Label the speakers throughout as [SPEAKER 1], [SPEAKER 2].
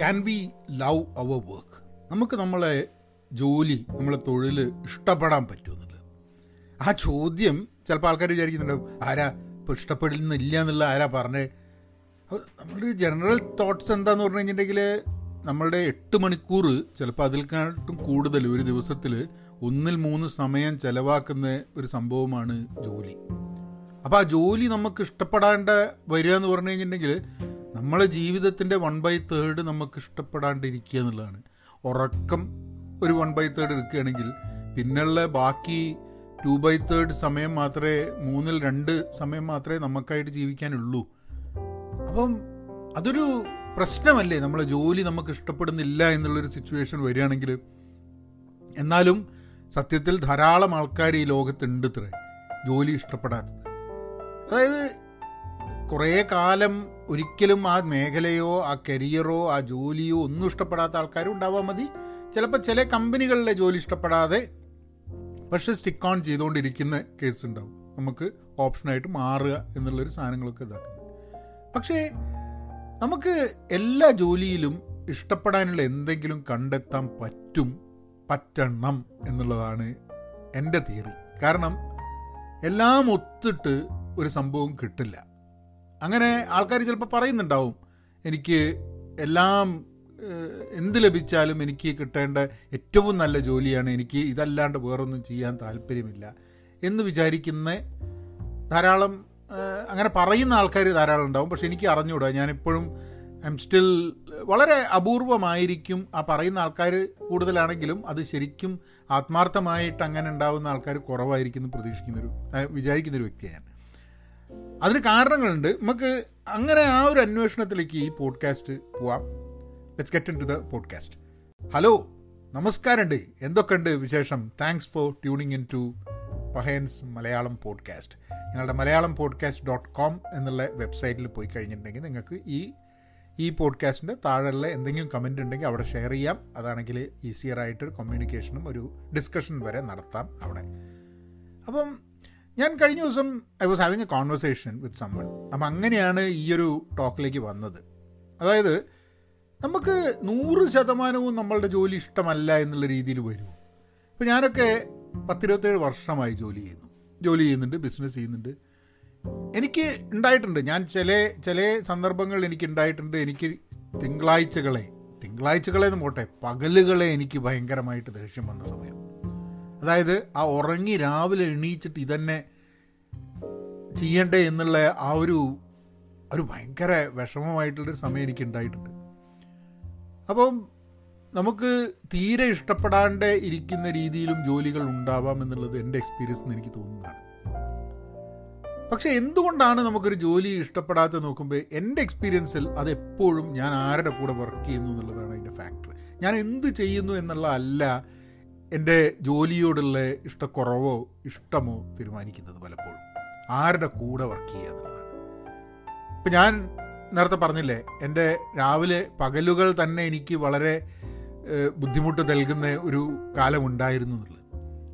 [SPEAKER 1] Can we love our work നമുക്ക് നമ്മളെ ജോലി നമ്മളെ തൊഴിൽ ഇഷ്ടപ്പെടാൻ പറ്റുമെന്നുള്ളത് ആ ചോദ്യം ചിലപ്പോൾ ആൾക്കാർ വിചാരിക്കുന്നുണ്ടാവും ആരാ? ഇപ്പോൾ ഇഷ്ടപ്പെടുന്നില്ല എന്നുള്ള ആരാ പറഞ്ഞത് അപ്പോൾ നമ്മളുടെ ഒരു ജനറൽ തോട്ട്സ് എന്താന്ന് പറഞ്ഞു കഴിഞ്ഞിട്ടുണ്ടെങ്കിൽ നമ്മളുടെ എട്ട് മണിക്കൂർ ചിലപ്പോൾ അതിൽക്കാട്ടും കൂടുതൽ ഒരു ദിവസത്തിൽ ഒന്നിൽ മൂന്ന് സമയം ചിലവാക്കുന്ന ഒരു സംഭവമാണ് ജോലി. അപ്പോൾ ആ ജോലി നമുക്ക് ഇഷ്ടപ്പെടാണ്ട് വരിക എന്ന് പറഞ്ഞു കഴിഞ്ഞിട്ടുണ്ടെങ്കിൽ നമ്മളെ ജീവിതത്തിന്റെ വൺ ബൈ തേർഡ് നമുക്ക് ഇഷ്ടപ്പെടാണ്ടിരിക്കുക എന്നുള്ളതാണ്. ഉറക്കം ഒരു വൺ ബൈ തേർഡ് എടുക്കുകയാണെങ്കിൽ പിന്നുള്ള ബാക്കി ടു ബൈ തേർഡ് സമയം മാത്രമേ മൂന്നിൽ രണ്ട് സമയം മാത്രമേ നമുക്കായിട്ട് ജീവിക്കാനുള്ളൂ. അപ്പം അതൊരു പ്രശ്നമല്ലേ? നമ്മളെ ജോലി നമുക്ക് ഇഷ്ടപ്പെടുന്നില്ല എന്നുള്ളൊരു സിറ്റുവേഷൻ വരികയാണെങ്കിൽ എന്നാലും സത്യത്തിൽ ധാരാളം ആൾക്കാർ ഈ ലോകത്തുണ്ട് ഇത്രേ. ജോലി ഇഷ്ടപ്പെടാത്തത്. അതായത് കുറേ കാലം ഒരിക്കലും ആ മേഖലയോ ആ കരിയറോ ആ ജോലിയോ ഒന്നും ഇഷ്ടപ്പെടാത്ത ആൾക്കാരും ഉണ്ടാവാൻ മതി. ചിലപ്പോൾ ചില കമ്പനികളിലെ ജോലി ഇഷ്ടപ്പെടാതെ പക്ഷേ സ്റ്റിക്ക് ഓൺ ചെയ്തുകൊണ്ടിരിക്കുന്ന കേസ് ഉണ്ടാവും. നമുക്ക് ഓപ്ഷനായിട്ട് മാറുക എന്നുള്ളൊരു സാധനങ്ങളൊക്കെ ഇതാക്കുന്നത്. പക്ഷേ നമുക്ക് എല്ലാ ജോലിയിലും ഇഷ്ടപ്പെടാനുള്ള എന്തെങ്കിലും കണ്ടെത്താൻ പറ്റും പറ്റണം എന്നുള്ളതാണ് എന്റെ തിയറി കാരണം എല്ലാം ഒത്തിട്ട് ഒരു സംഭവം കിട്ടില്ല. അങ്ങനെ ആൾക്കാർ ചിലപ്പോൾ പറയുന്നുണ്ടാവും എനിക്ക് എല്ലാം എന്ത് ലഭിച്ചാലും എനിക്ക് കിട്ടേണ്ട ഏറ്റവും നല്ല ജോലിയാണ് എനിക്ക് ഇതല്ലാണ്ട് വേറൊന്നും ചെയ്യാൻ താല്പര്യമില്ല എന്ന് വിചാരിക്കുന്ന ധാരാളം അങ്ങനെ പറയുന്ന ആൾക്കാർ ധാരാളം ഉണ്ടാവും. പക്ഷെ എനിക്ക് അറിഞ്ഞുകൂടാ ഞാനിപ്പോഴും ഐ എം സ്റ്റിൽ വളരെ അപൂർവമായിരിക്കും ആ പറയുന്ന ആൾക്കാർ കൂടുതലാണെങ്കിലും അത് ശരിക്കും ആത്മാർത്ഥമായിട്ട് അങ്ങനെ ഉണ്ടാവുന്ന ആൾക്കാർ കുറവായിരിക്കും എന്ന് പ്രതീക്ഷിക്കുന്നൊരു വിചാരിക്കുന്നൊരു വ്യക്തിയാണ് അതിന് കാരണങ്ങളുണ്ട്. നമുക്ക് അങ്ങനെ ആ ഒരു അന്വേഷണത്തിലേക്ക് ഈ പോഡ്കാസ്റ്റ് പോവാം. Let's get into the podcast hello നമസ്കാരമുണ്ട്. എന്തൊക്കെയുണ്ട് വിശേഷം? Thanks for tuning in to Pahayans Malayalam podcast ഞങ്ങളുടെ മലയാളം പോഡ്കാസ്റ്റ് ഡോട്ട് കോം എന്നുള്ള വെബ്സൈറ്റിൽ പോയി കഴിഞ്ഞിട്ടുണ്ടെങ്കിൽ നിങ്ങൾക്ക് ഈ ഈ പോഡ്കാസ്റ്റിന്റെ താഴെയുള്ള എന്തെങ്കിലും കമന്റ് ഉണ്ടെങ്കിൽ അവിടെ ഷെയർ ചെയ്യാം. അതാണെങ്കിൽ ഈസിയർ ആയിട്ടൊരു കമ്മ്യൂണിക്കേഷനും ഒരു ഡിസ്കഷൻ വരെ നടത്താം അവിടെ. അപ്പം ഞാൻ കഴിഞ്ഞ ദിവസം I was having a conversation with someone അപ്പം അങ്ങനെയാണ് ഈ ഒരു ടോക്കിലേക്ക് വന്നത്. അതായത് നമുക്ക് നൂറ് ശതമാനവും നമ്മളുടെ ജോലി ഇഷ്ടമല്ല എന്നുള്ള രീതിയിൽ വരും. ഇപ്പം ഞാനൊക്കെ പത്തിരുപത്തേഴ് വർഷമായി ജോലി ചെയ്യുന്നു. ജോലി ചെയ്യുന്നുണ്ട് ബിസിനസ് ചെയ്യുന്നുണ്ട്. എനിക്ക് ഉണ്ടായിട്ടുണ്ട്. ഞാൻ ചില ചില സന്ദർഭങ്ങളിൽ എനിക്ക് ഉണ്ടായിട്ടുണ്ട്. എനിക്ക് തിങ്കളാഴ്ചകളെ തിങ്കളാഴ്ചകളെ എന്ന് പോട്ടെ പകലുകളെ എനിക്ക് ഭയങ്കരമായിട്ട് ദേഷ്യം വന്ന സമയം. അതായത് ആ ഉറങ്ങി രാവിലെ എണീച്ചിട്ട് ഇതന്നെ ചെയ്യണ്ടേ എന്നുള്ള ആ ഒരു ഒരു ഭയങ്കര വിഷമമായിട്ടുള്ളൊരു സമയം എനിക്ക് ഉണ്ടായിട്ടുണ്ട്. അപ്പം നമുക്ക് തീരെ ഇഷ്ടപ്പെടാണ്ട് ഇരിക്കുന്ന രീതിയിലും ജോലികൾ ഉണ്ടാവാം എന്നുള്ളത് എന്റെ എക്സ്പീരിയൻസ് എന്ന് എനിക്ക് തോന്നുന്നതാണ്. പക്ഷേ എന്തുകൊണ്ടാണ് നമുക്കൊരു ജോലി ഇഷ്ടപ്പെടാത്ത നോക്കുമ്പോൾ എന്റെ എക്സ്പീരിയൻസിൽ അത് എപ്പോഴും ഞാൻ ആരുടെ കൂടെ വർക്ക് ചെയ്യുന്നു എന്നുള്ളതാണ് അതിന്റെ ഫാക്ടർ ഞാൻ എന്ത് ചെയ്യുന്നു എന്നുള്ള അല്ല എന്റെ ജോലിയോടുള്ള ഇഷ്ടക്കുറവോ ഇഷ്ടമോ തീരുമാനിക്കുന്നത് പലപ്പോഴും. ആരുടെ കൂടെ വർക്ക് ചെയ്യുക എന്നുള്ളതാണ്. ഇപ്പം ഞാൻ നേരത്തെ പറഞ്ഞില്ലേ എന്റെ രാവിലെ പകലുകൾ തന്നെ എനിക്ക് വളരെ ബുദ്ധിമുട്ട് നൽകുന്ന ഒരു കാലമുണ്ടായിരുന്നു എന്നുള്ളത്.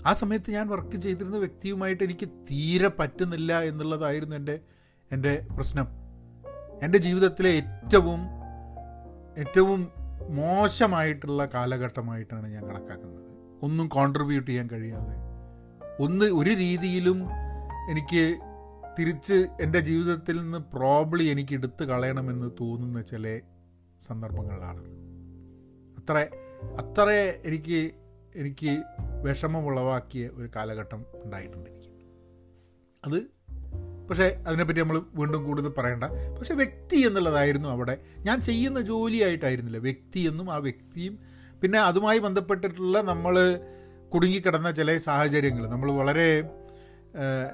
[SPEAKER 1] ആ സമയത്ത് ഞാൻ വർക്ക് ചെയ്തിരുന്ന വ്യക്തിയുമായിട്ട് എനിക്ക് തീരെ പറ്റുന്നില്ല എന്നുള്ളതായിരുന്നു എന്റെ എന്റെ പ്രശ്നം. എന്റെ ജീവിതത്തിലെ ഏറ്റവും ഏറ്റവും മോശമായിട്ടുള്ള കാലഘട്ടമായിട്ടാണ് ഞാൻ കണക്കാക്കുന്നത്. ഒന്നും കോൺട്രിബ്യൂട്ട് ചെയ്യാൻ കഴിയാതെ. ഒന്ന് ഒരു രീതിയിലും എനിക്ക് തിരിച്ച് എന്റെ ജീവിതത്തിൽ നിന്ന് പ്രോബ്ലി എനിക്ക് എടുത്തു കളയണമെന്ന് തോന്നുന്ന ചില സന്ദർഭങ്ങളിലാണത് അത്ര അത്ര എനിക്ക് എനിക്ക് വിഷമം ഉളവാക്കിയ ഒരു കാലഘട്ടം ഉണ്ടായിട്ടുണ്ട് എനിക്ക്. അത് പക്ഷേ അതിനെപ്പറ്റി നമ്മൾ വീണ്ടും കൂടുതൽ പറയണ്ട. പക്ഷേ വ്യക്തി എന്നുള്ളതായിരുന്നു അവിടെ. ഞാൻ ചെയ്യുന്ന ജോലിയായിട്ടായിരുന്നില്ല. വ്യക്തി എന്നും ആ വ്യക്തിയും പിന്നെ അതുമായി ബന്ധപ്പെട്ടിട്ടുള്ള നമ്മൾ കുടുങ്ങിക്കിടന്ന ചില സാഹചര്യങ്ങൾ. നമ്മൾ വളരെ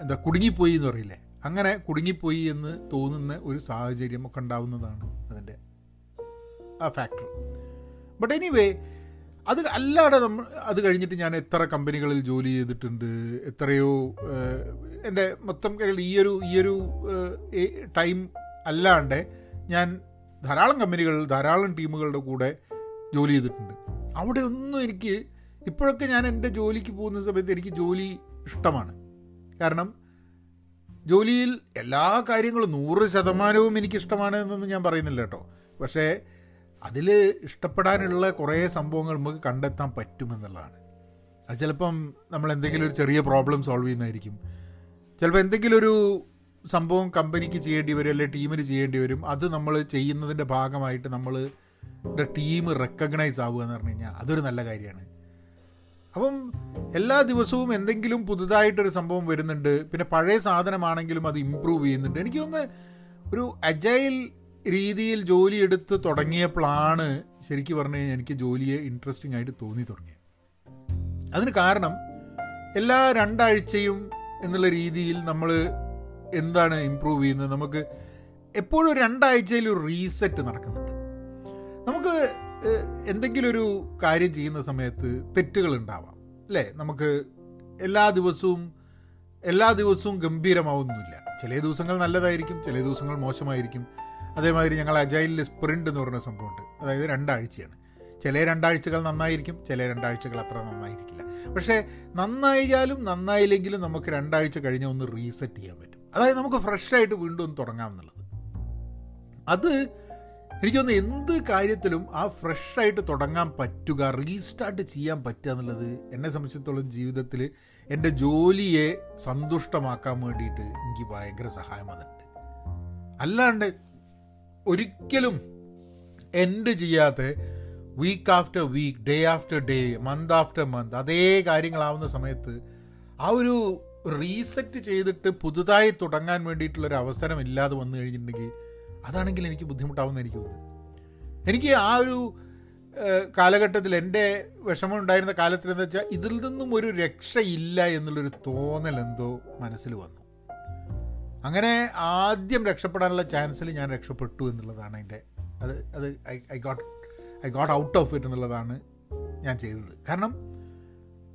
[SPEAKER 1] എന്താ കുടുങ്ങിപ്പോയി എന്ന് പറയില്ലേ? അങ്ങനെ കുടുങ്ങിപ്പോയി എന്ന് തോന്നുന്ന ഒരു സാഹചര്യം ഒക്കെ ഉണ്ടാവുന്നതാണ് അതിന്റെ ആ ഫാക്ടർ ബട്ട് എനിവേ അത് അല്ലാതെ നമ്മൾ അത് കഴിഞ്ഞിട്ട് ഞാൻ എത്ര കമ്പനികളിൽ ജോലി ചെയ്തിട്ടുണ്ട് എത്രയോ എന്റെ മൊത്തം ഈയൊരു ഒരു ഈ ഒരു ടൈം അല്ലാണ്ട് ഞാൻ ധാരാളം കമ്പനികളിൽ ധാരാളം ടീമുകളുടെ കൂടെ ജോലി ചെയ്തിട്ടുണ്ട്. അവിടെ ഒന്നും എനിക്ക് ഇപ്പോഴൊക്കെ ഞാൻ എന്റെ ജോലിക്ക് പോകുന്ന സമയത്ത് എനിക്ക് ജോലി ഇഷ്ടമാണ്. കാരണം ജോലിയിൽ എല്ലാ കാര്യങ്ങളും നൂറ് ശതമാനവും എനിക്കിഷ്ടമാണ് എന്നൊന്നും ഞാൻ പറയുന്നില്ല കേട്ടോ. പക്ഷേ അതിൽ ഇഷ്ടപ്പെടാനുള്ള കുറേ സംഭവങ്ങൾ നമുക്ക് കണ്ടെത്താൻ പറ്റുമെന്നുള്ളതാണ്. അത് ചിലപ്പം നമ്മൾ എന്തെങ്കിലും ഒരു ചെറിയ പ്രോബ്ലം സോൾവ് ചെയ്യുന്നതായിരിക്കും. ചിലപ്പോൾ എന്തെങ്കിലും ഒരു സംഭവം കമ്പനിക്ക് ചെയ്യേണ്ടി വരും അല്ലെങ്കിൽ ടീമിന് ചെയ്യേണ്ടി വരും. അത് നമ്മൾ ചെയ്യുന്നതിന്റെ ഭാഗമായിട്ട് നമ്മൾ ടീം റെക്കഗ്നൈസ് ആവുക എന്ന് പറഞ്ഞു കഴിഞ്ഞാൽ അതൊരു നല്ല കാര്യമാണ്. അപ്പം എല്ലാ ദിവസവും എന്തെങ്കിലും പുതുതായിട്ടൊരു സംഭവം വരുന്നുണ്ട് പിന്നെ പഴയ സാധനമാണെങ്കിലും അത് ഇമ്പ്രൂവ് ചെയ്യുന്നുണ്ട്. എനിക്ക് തോന്നുന്നു ഒരു അജൈൽ രീതിയിൽ ജോലി എടുത്ത് തുടങ്ങിയപ്പോഴാണ് ശരിക്കും പറഞ്ഞു കഴിഞ്ഞാൽ എനിക്ക് ജോലിയെ ഇൻട്രസ്റ്റിംഗ് ആയിട്ട് തോന്നി തുടങ്ങിയത്. അതിന് കാരണം എല്ലാ രണ്ടാഴ്ചയും എന്നുള്ള രീതിയിൽ നമ്മൾ എന്താണ് ഇമ്പ്രൂവ് ചെയ്യുന്നത്? നമുക്ക് എപ്പോഴും രണ്ടാഴ്ചയിൽ ഒരു റീസെറ്റ് നടക്കുന്നുണ്ട്. നമുക്ക് എന്തെങ്കിലും ഒരു കാര്യം ചെയ്യുന്ന സമയത്ത് തെറ്റുകൾ ഉണ്ടാവാം അല്ലേ? നമുക്ക് എല്ലാ ദിവസവും എല്ലാ ദിവസവും ഗംഭീരമാവുന്നില്ല. ചില ദിവസങ്ങൾ നല്ലതായിരിക്കും ചില ദിവസങ്ങൾ മോശമായിരിക്കും. അതേമാതിരി ഞങ്ങൾ അജൈലിൽ സ്പ്രിന്റ് എന്ന് പറയുന്ന സംഭവമുണ്ട്. അതായത് രണ്ടാഴ്ചയാണ്. ചില രണ്ടാഴ്ചകൾ നന്നായിരിക്കും ചില രണ്ടാഴ്ചകൾ അത്ര നന്നായിരിക്കില്ല. പക്ഷേ നന്നായാലും നന്നായില്ലെങ്കിലും നമുക്ക് രണ്ടാഴ്ച കഴിഞ്ഞ ഒന്ന് റീസെറ്റ് ചെയ്യാൻ പറ്റും. അതായത് നമുക്ക് ഫ്രഷായിട്ട് വീണ്ടും ഒന്ന് തുടങ്ങാമെന്നുള്ളത് അത് എനിക്കൊന്ന് എന്ത് കാര്യത്തിലും ആ ഫ്രഷായിട്ട് തുടങ്ങാൻ പറ്റുക റീസ്റ്റാർട്ട് ചെയ്യാൻ പറ്റുക എന്നുള്ളത് എന്നെ സംബന്ധിച്ചിടത്തോളം ജീവിതത്തിൽ എന്റെ ജോലിയെ സന്തുഷ്ടമാക്കാൻ വേണ്ടിയിട്ട് എനിക്ക് ഭയങ്കര സഹായം വന്നിട്ടുണ്ട്. അല്ലാണ്ട് ഒരിക്കലും എൻഡ് ചെയ്യാത്ത week after week day after day month after month അതേ കാര്യങ്ങളാവുന്ന സമയത്ത് ആ ഒരു റീസെറ്റ് ചെയ്തിട്ട് പുതുതായി തുടങ്ങാൻ വേണ്ടിയിട്ടുള്ളൊരു അവസരം ഇല്ലാതെ വന്നു കഴിഞ്ഞിട്ടുണ്ടെങ്കിൽ അതാണെങ്കിൽ എനിക്ക് ബുദ്ധിമുട്ടാവുന്ന എനിക്ക് തോന്നുന്നു. എനിക്ക് ആ ഒരു കാലഘട്ടത്തിൽ എന്റെ വിഷമം ഉണ്ടായിരുന്ന കാലത്തിൽ എന്താ വെച്ചാൽ ഇതിൽ നിന്നും ഒരു രക്ഷയില്ല എന്നുള്ളൊരു തോന്നൽ എന്തോ മനസ്സിൽ വന്നു. അങ്ങനെ ആദ്യം രക്ഷപ്പെടാനുള്ള ചാൻസിൽ ഞാൻ രക്ഷപ്പെട്ടു എന്നുള്ളതാണ് അതിന്റെ അത് അത് I I got I got out of it എന്നുള്ളതാണ് ഞാൻ ചെയ്തത്. കാരണം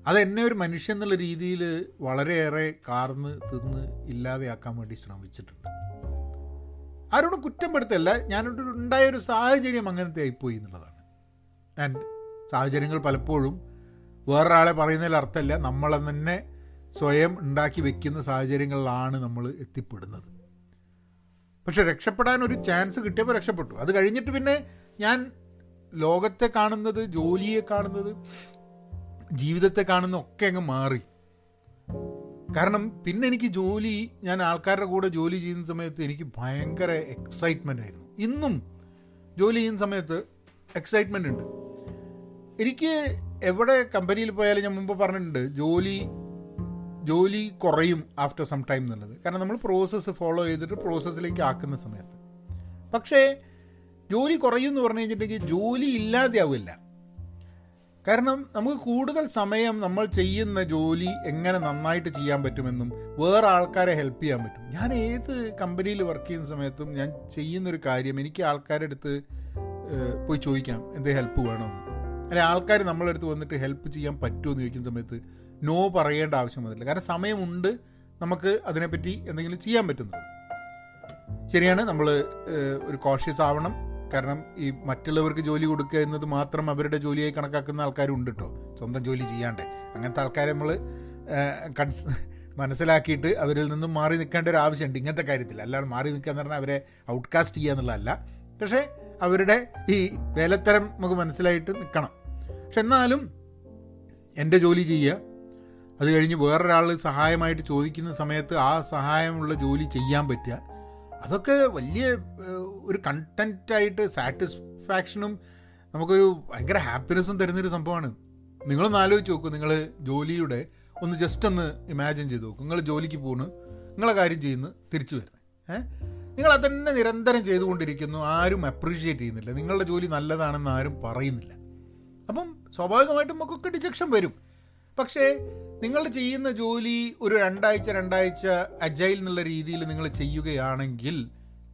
[SPEAKER 1] അത് എന്നെ ഒരു മനുഷ്യൻ എന്നുള്ള രീതിയിൽ വളരെയേറെ കാർന്ന് തിന്ന് ഇല്ലാതെയാക്കാൻ വേണ്ടി ശ്രമിച്ചിട്ടുണ്ട്. ആരോടും കുറ്റപ്പെടുത്തല്ല ഞാനൊരു ഉണ്ടായൊരു സാഹചര്യം അങ്ങനത്തെ ആയിപ്പോയി എന്നുള്ളതാണ്. ആൻഡ് സാഹചര്യങ്ങൾ പലപ്പോഴും വേറൊരാളെ പറയുന്നതിൽ അർത്ഥമല്ല. നമ്മളെ തന്നെ സ്വയം ഉണ്ടാക്കി വെക്കുന്ന സാഹചര്യങ്ങളിലാണ് നമ്മൾ എത്തിപ്പെടുന്നത്. പക്ഷെ രക്ഷപ്പെടാൻ ഒരു ചാൻസ് കിട്ടിയപ്പോൾ രക്ഷപ്പെട്ടു. അത് കഴിഞ്ഞിട്ട് പിന്നെ ഞാൻ ലോകത്തെ കാണുന്നത് ജോലിയെ കാണുന്നത് ജീവിതത്തെ കാണുന്ന ഒക്കെ അങ്ങ് മാറി. കാരണം പിന്നെ എനിക്ക് ജോലി ഞാൻ ആൾക്കാരുടെ കൂടെ ജോലി ചെയ്യുന്ന സമയത്ത് എനിക്ക് ഭയങ്കര എക്സൈറ്റ്മെന്റ് ആയിരുന്നു. ഇന്നും ജോലി ചെയ്യുന്ന സമയത്ത് എക്സൈറ്റ്മെന്റ് ഉണ്ട്. എനിക്ക് എവിടെ കമ്പനിയിൽ പോയാലും ഞാൻ മുമ്പ് പറഞ്ഞിട്ടുണ്ട് ജോലി ജോലി കുറയും ആഫ്റ്റർ സം ടൈം എന്നുള്ളത്. കാരണം നമ്മൾ പ്രോസസ്സ് ഫോളോ ചെയ്തിട്ട് പ്രോസസ്സിലേക്ക് ആക്കുന്ന സമയത്ത്. പക്ഷേ ജോലി കുറയും എന്ന് പറഞ്ഞു കഴിഞ്ഞിട്ടുണ്ടെങ്കിൽ ജോലി ഇല്ലാതെയാവില്ല. കാരണം നമുക്ക് കൂടുതൽ സമയം നമ്മൾ ചെയ്യുന്ന ജോലി എങ്ങനെ നന്നായിട്ട് ചെയ്യാൻ പറ്റുമെന്നും വേറെ ആൾക്കാരെ ഹെൽപ്പ് ചെയ്യാൻ പറ്റും. ഞാൻ ഏത് കമ്പനിയിൽ വർക്ക് ചെയ്യുന്ന സമയത്തും ഞാൻ ചെയ്യുന്നൊരു കാര്യം എനിക്ക് ആൾക്കാരുടെ അടുത്ത് പോയി ചോദിക്കാം എന്തേ ഹെൽപ്പ് വേണമെന്ന് അല്ലെ ആൾക്കാർ നമ്മളെ അടുത്ത് വന്നിട്ട് ഹെൽപ്പ് ചെയ്യാൻ പറ്റുമോ എന്ന് ചോദിക്കുന്ന സമയത്ത് നോ പറയേണ്ട ആവശ്യം വന്നില്ല കാരണം സമയമുണ്ട് നമുക്ക് അതിനെപ്പറ്റി എന്തെങ്കിലും ചെയ്യാൻ പറ്റുന്നത് ശരിയാണ് നമ്മൾ ഒരു കോഷ്യസ് ആവണം. കാരണം ഈ മറ്റുള്ളവർക്ക് ജോലി കൊടുക്കുക എന്നത് മാത്രം അവരുടെ ജോലിയായി കണക്കാക്കുന്ന ആൾക്കാരുണ്ട് കേട്ടോ സ്വന്തം ജോലി ചെയ്യാണ്ട്. അങ്ങനത്തെ ആൾക്കാരെ നമ്മൾ കൺസ് മനസ്സിലാക്കിയിട്ട് അവരിൽ നിന്നും മാറി നിൽക്കേണ്ട ഒരു ആവശ്യമുണ്ട്. ഇങ്ങനത്തെ കാര്യത്തിൽ അല്ലാതെ മാറി നിൽക്കുക എന്ന് പറഞ്ഞാൽ അവരെ ഔട്ട്കാസ്റ്റ് ചെയ്യുക എന്നുള്ളതല്ല. പക്ഷേ അവരുടെ ഈ വേലത്തരം നമുക്ക് മനസ്സിലായിട്ട് നിൽക്കണം. പക്ഷെ എന്നാലും എന്റെ ജോലി ചെയ്യുക അത് കഴിഞ്ഞ് വേറൊരാൾ സഹായമായിട്ട് ചോദിക്കുന്ന സമയത്ത് ആ സഹായമുള്ള ജോലി ചെയ്യാൻ പറ്റുക അതൊക്കെ വലിയ ഒരു കണ്ടന്റായിട്ട് സാറ്റിസ്ഫാക്ഷനും നമുക്കൊരു ഭയങ്കര ഹാപ്പിനെസ്സും തരുന്നൊരു സംഭവമാണ്. നിങ്ങളൊന്ന് ആലോചിച്ച് നോക്കൂ നിങ്ങൾ ജോലിയുടെ ഒന്ന് ജസ്റ്റ് ഒന്ന് ഇമാജിൻ ചെയ്ത് നോക്കും. നിങ്ങൾ ജോലിക്ക് പോകുന്നു നിങ്ങളെ കാര്യം ചെയ്യുന്നു തിരിച്ചു വരുന്നത് ഏഹ് നിങ്ങൾ അതന്നെ നിരന്തരം ചെയ്തുകൊണ്ടിരിക്കുന്നു ആരും അപ്രീഷിയേറ്റ് ചെയ്യുന്നില്ല. നിങ്ങളുടെ ജോലി നല്ലതാണെന്ന് ആരും പറയുന്നില്ല. അപ്പം സ്വാഭാവികമായിട്ടും നമുക്കൊക്കെ ഡിജക്ഷൻ വരും. പക്ഷേ നിങ്ങൾ ചെയ്യുന്ന ജോലി ഒരു രണ്ടാഴ്ച രണ്ടാഴ്ച അജൈൽ എന്നുള്ള രീതിയിൽ നിങ്ങൾ ചെയ്യുകയാണെങ്കിൽ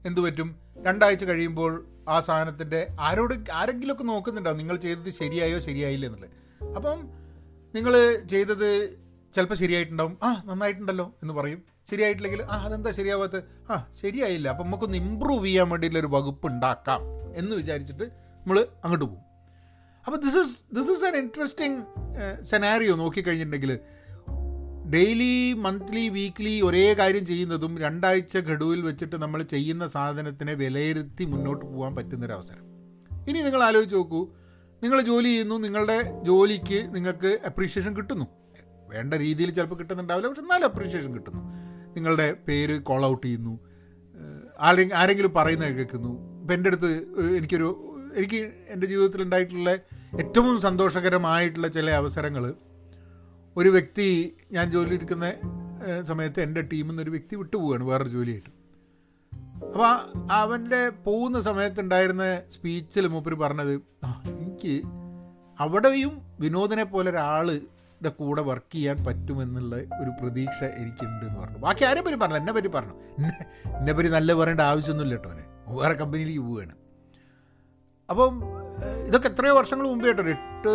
[SPEAKER 1] എന്തു പറ്റും? രണ്ടാഴ്ച കഴിയുമ്പോൾ ആ സാധനത്തിന്റെ ആരോട് ആരെങ്കിലുമൊക്കെ നോക്കുന്നുണ്ടാവും നിങ്ങൾ ചെയ്തത് ശരിയായോ ശരിയായില്ല എന്നുള്ളത്. അപ്പം നിങ്ങൾ ചെയ്തത് ചിലപ്പോൾ ശരിയായിട്ടുണ്ടാവും. ആ നന്നായിട്ടുണ്ടല്ലോ എന്ന് പറയും. ശരിയായിട്ടില്ലെങ്കിൽ ആ അതെന്താ ശരിയാവാത്തത്? ആ ശരിയായില്ല. അപ്പം നമുക്കൊന്ന് ഇമ്പ്രൂവ് ചെയ്യാൻ വേണ്ടിയിട്ടുള്ള ഒരു വകുപ്പ് ഉണ്ടാക്കാം എന്ന് വിചാരിച്ചിട്ട് നമ്മൾ അങ്ങോട്ട് പോകും. അപ്പോൾ this is this is an interesting scenario നോക്കിക്കഴിഞ്ഞിട്ടുണ്ടെങ്കിൽ daily monthly weekly ഒരേ കാര്യം ചെയ്യുന്നതും രണ്ടാഴ്ച ഘടുവിൽ വെച്ചിട്ട് നമ്മൾ ചെയ്യുന്ന സാധനത്തിനെ വിലയിരുത്തി മുന്നോട്ട് പോകാൻ പറ്റുന്നൊരവസരം. ഇനി നിങ്ങൾ ആലോചിച്ച് നോക്കൂ. നിങ്ങൾ ജോലി ചെയ്യുന്നു. നിങ്ങളുടെ ജോലിക്ക് നിങ്ങൾക്ക് അപ്രീഷിയേഷൻ കിട്ടുന്നു. വേണ്ട രീതിയിൽ ചിലപ്പോൾ കിട്ടുന്നുണ്ടാവില്ല. പക്ഷെ എന്നാലും അപ്രീഷിയേഷൻ കിട്ടുന്നു. നിങ്ങളുടെ പേര് കോൾ ഔട്ട് ചെയ്യുന്നു. ആരെങ്കിലും ആരെങ്കിലും പറയുന്നത് കേൾക്കുന്നു. ഇപ്പം എന്റെ അടുത്ത് എനിക്കൊരു എനിക്ക് എന്റെ ജീവിതത്തിൽ ഉണ്ടായിട്ടുള്ള ഏറ്റവും സന്തോഷകരമായിട്ടുള്ള ചില അവസരങ്ങൾ ഒരു വ്യക്തി ഞാൻ ജോലി എടുക്കുന്ന സമയത്ത് എന്റെ ടീമിൽ നിന്ന് ഒരു വ്യക്തി വിട്ടുപോവുകയാണ് വേറൊരു ജോലിയായിട്ട്. അപ്പോൾ അവന്റെ പോകുന്ന സമയത്തുണ്ടായിരുന്ന സ്പീച്ചിൽ മൂപ്പർ പറഞ്ഞത് എനിക്ക് അവിടെയും വിനോദനെ പോലെ ഒരാളുടെ കൂടെ വർക്ക് ചെയ്യാൻ പറ്റുമെന്നുള്ള ഒരു പ്രതീക്ഷ എനിക്കുണ്ട് എന്ന് പറഞ്ഞു. ബാക്കി ആരെ പറ്റി പറഞ്ഞു എന്നെ പറ്റി പറഞ്ഞു. എന്നെ പറ്റി നല്ല പറയേണ്ട ആവശ്യമൊന്നുമില്ല കേട്ടോ അവനെ. വേറെ കമ്പനിയിലേക്ക് പോവുകയാണ് അപ്പം ഇതൊക്കെ എത്രയോ വർഷങ്ങൾ മുമ്പേ കേട്ടോ ഒരു എട്ട്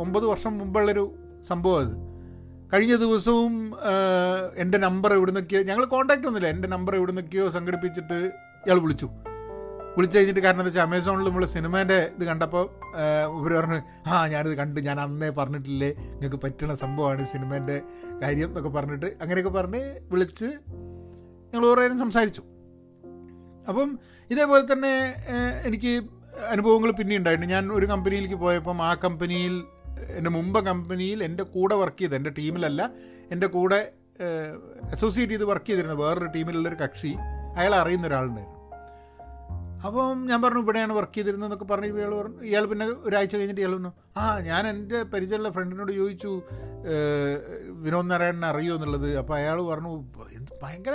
[SPEAKER 1] ഒമ്പത് വർഷം മുമ്പുള്ളൊരു സംഭവം അത്. കഴിഞ്ഞ ദിവസവും എന്റെ നമ്പർ എവിടെ നിന്നൊക്കെയോ ഞങ്ങൾ കോൺടാക്റ്റ് ഒന്നുമില്ല എന്റെ നമ്പർ എവിടെ നിന്നൊക്കെയോ സംഘടിപ്പിച്ചിട്ട് ഇയാൾ വിളിച്ചു. വിളിച്ചു കഴിഞ്ഞിട്ട് കാരണം എന്താ വെച്ചാൽ അമേസോണിൽ നമ്മൾ സിനിമേന്റെ ഇത് കണ്ടപ്പോൾ ഇവർ പറഞ്ഞു ആ ഞാനിത് കണ്ട് ഞാൻ അന്നേ പറഞ്ഞിട്ടില്ലേ നിങ്ങൾക്ക് പറ്റുന്ന സംഭവമാണ് സിനിമേന്റെ കാര്യം എന്നൊക്കെ പറഞ്ഞിട്ട് അങ്ങനെയൊക്കെ പറഞ്ഞ് വിളിച്ച് ഞങ്ങൾ ഓരോ നേരം സംസാരിച്ചു. അപ്പം ഇതേപോലെ തന്നെ എനിക്ക് അനുഭവങ്ങൾ പിന്നെ ഉണ്ടായിട്ടുണ്ട്. ഞാൻ ഒരു കമ്പനിയിലേക്ക് പോയപ്പം ആ കമ്പനിയിൽ എന്റെ മുമ്പ് കമ്പനിയിൽ എന്റെ കൂടെ വർക്ക് ചെയ്ത് എന്റെ ടീമിലല്ല എന്റെ കൂടെ അസോസിയേറ്റ് ചെയ്ത് വർക്ക് ചെയ്തിരുന്ന വേറൊരു ടീമിലുള്ളൊരു കക്ഷി അയാൾ അറിയുന്ന ഒരാളുണ്ടായിരുന്നു. അപ്പം ഞാൻ പറഞ്ഞു ഇവിടെയാണ് വർക്ക് ചെയ്തിരുന്നതെന്നൊക്കെ പറഞ്ഞു ഇയാൾ പറഞ്ഞു ഇയാൾ പിന്നെ ഒരാഴ്ച കഴിഞ്ഞിട്ട് ഇയാൾ പറഞ്ഞു ആ ഞാൻ എന്റെ പരിചയമുള്ള ഫ്രണ്ടിനോട് ചോദിച്ചു വിനോദ് നാരായണനെ അറിയുമോ എന്നുള്ളത്? അപ്പോൾ അയാൾ പറഞ്ഞു ഭയങ്കര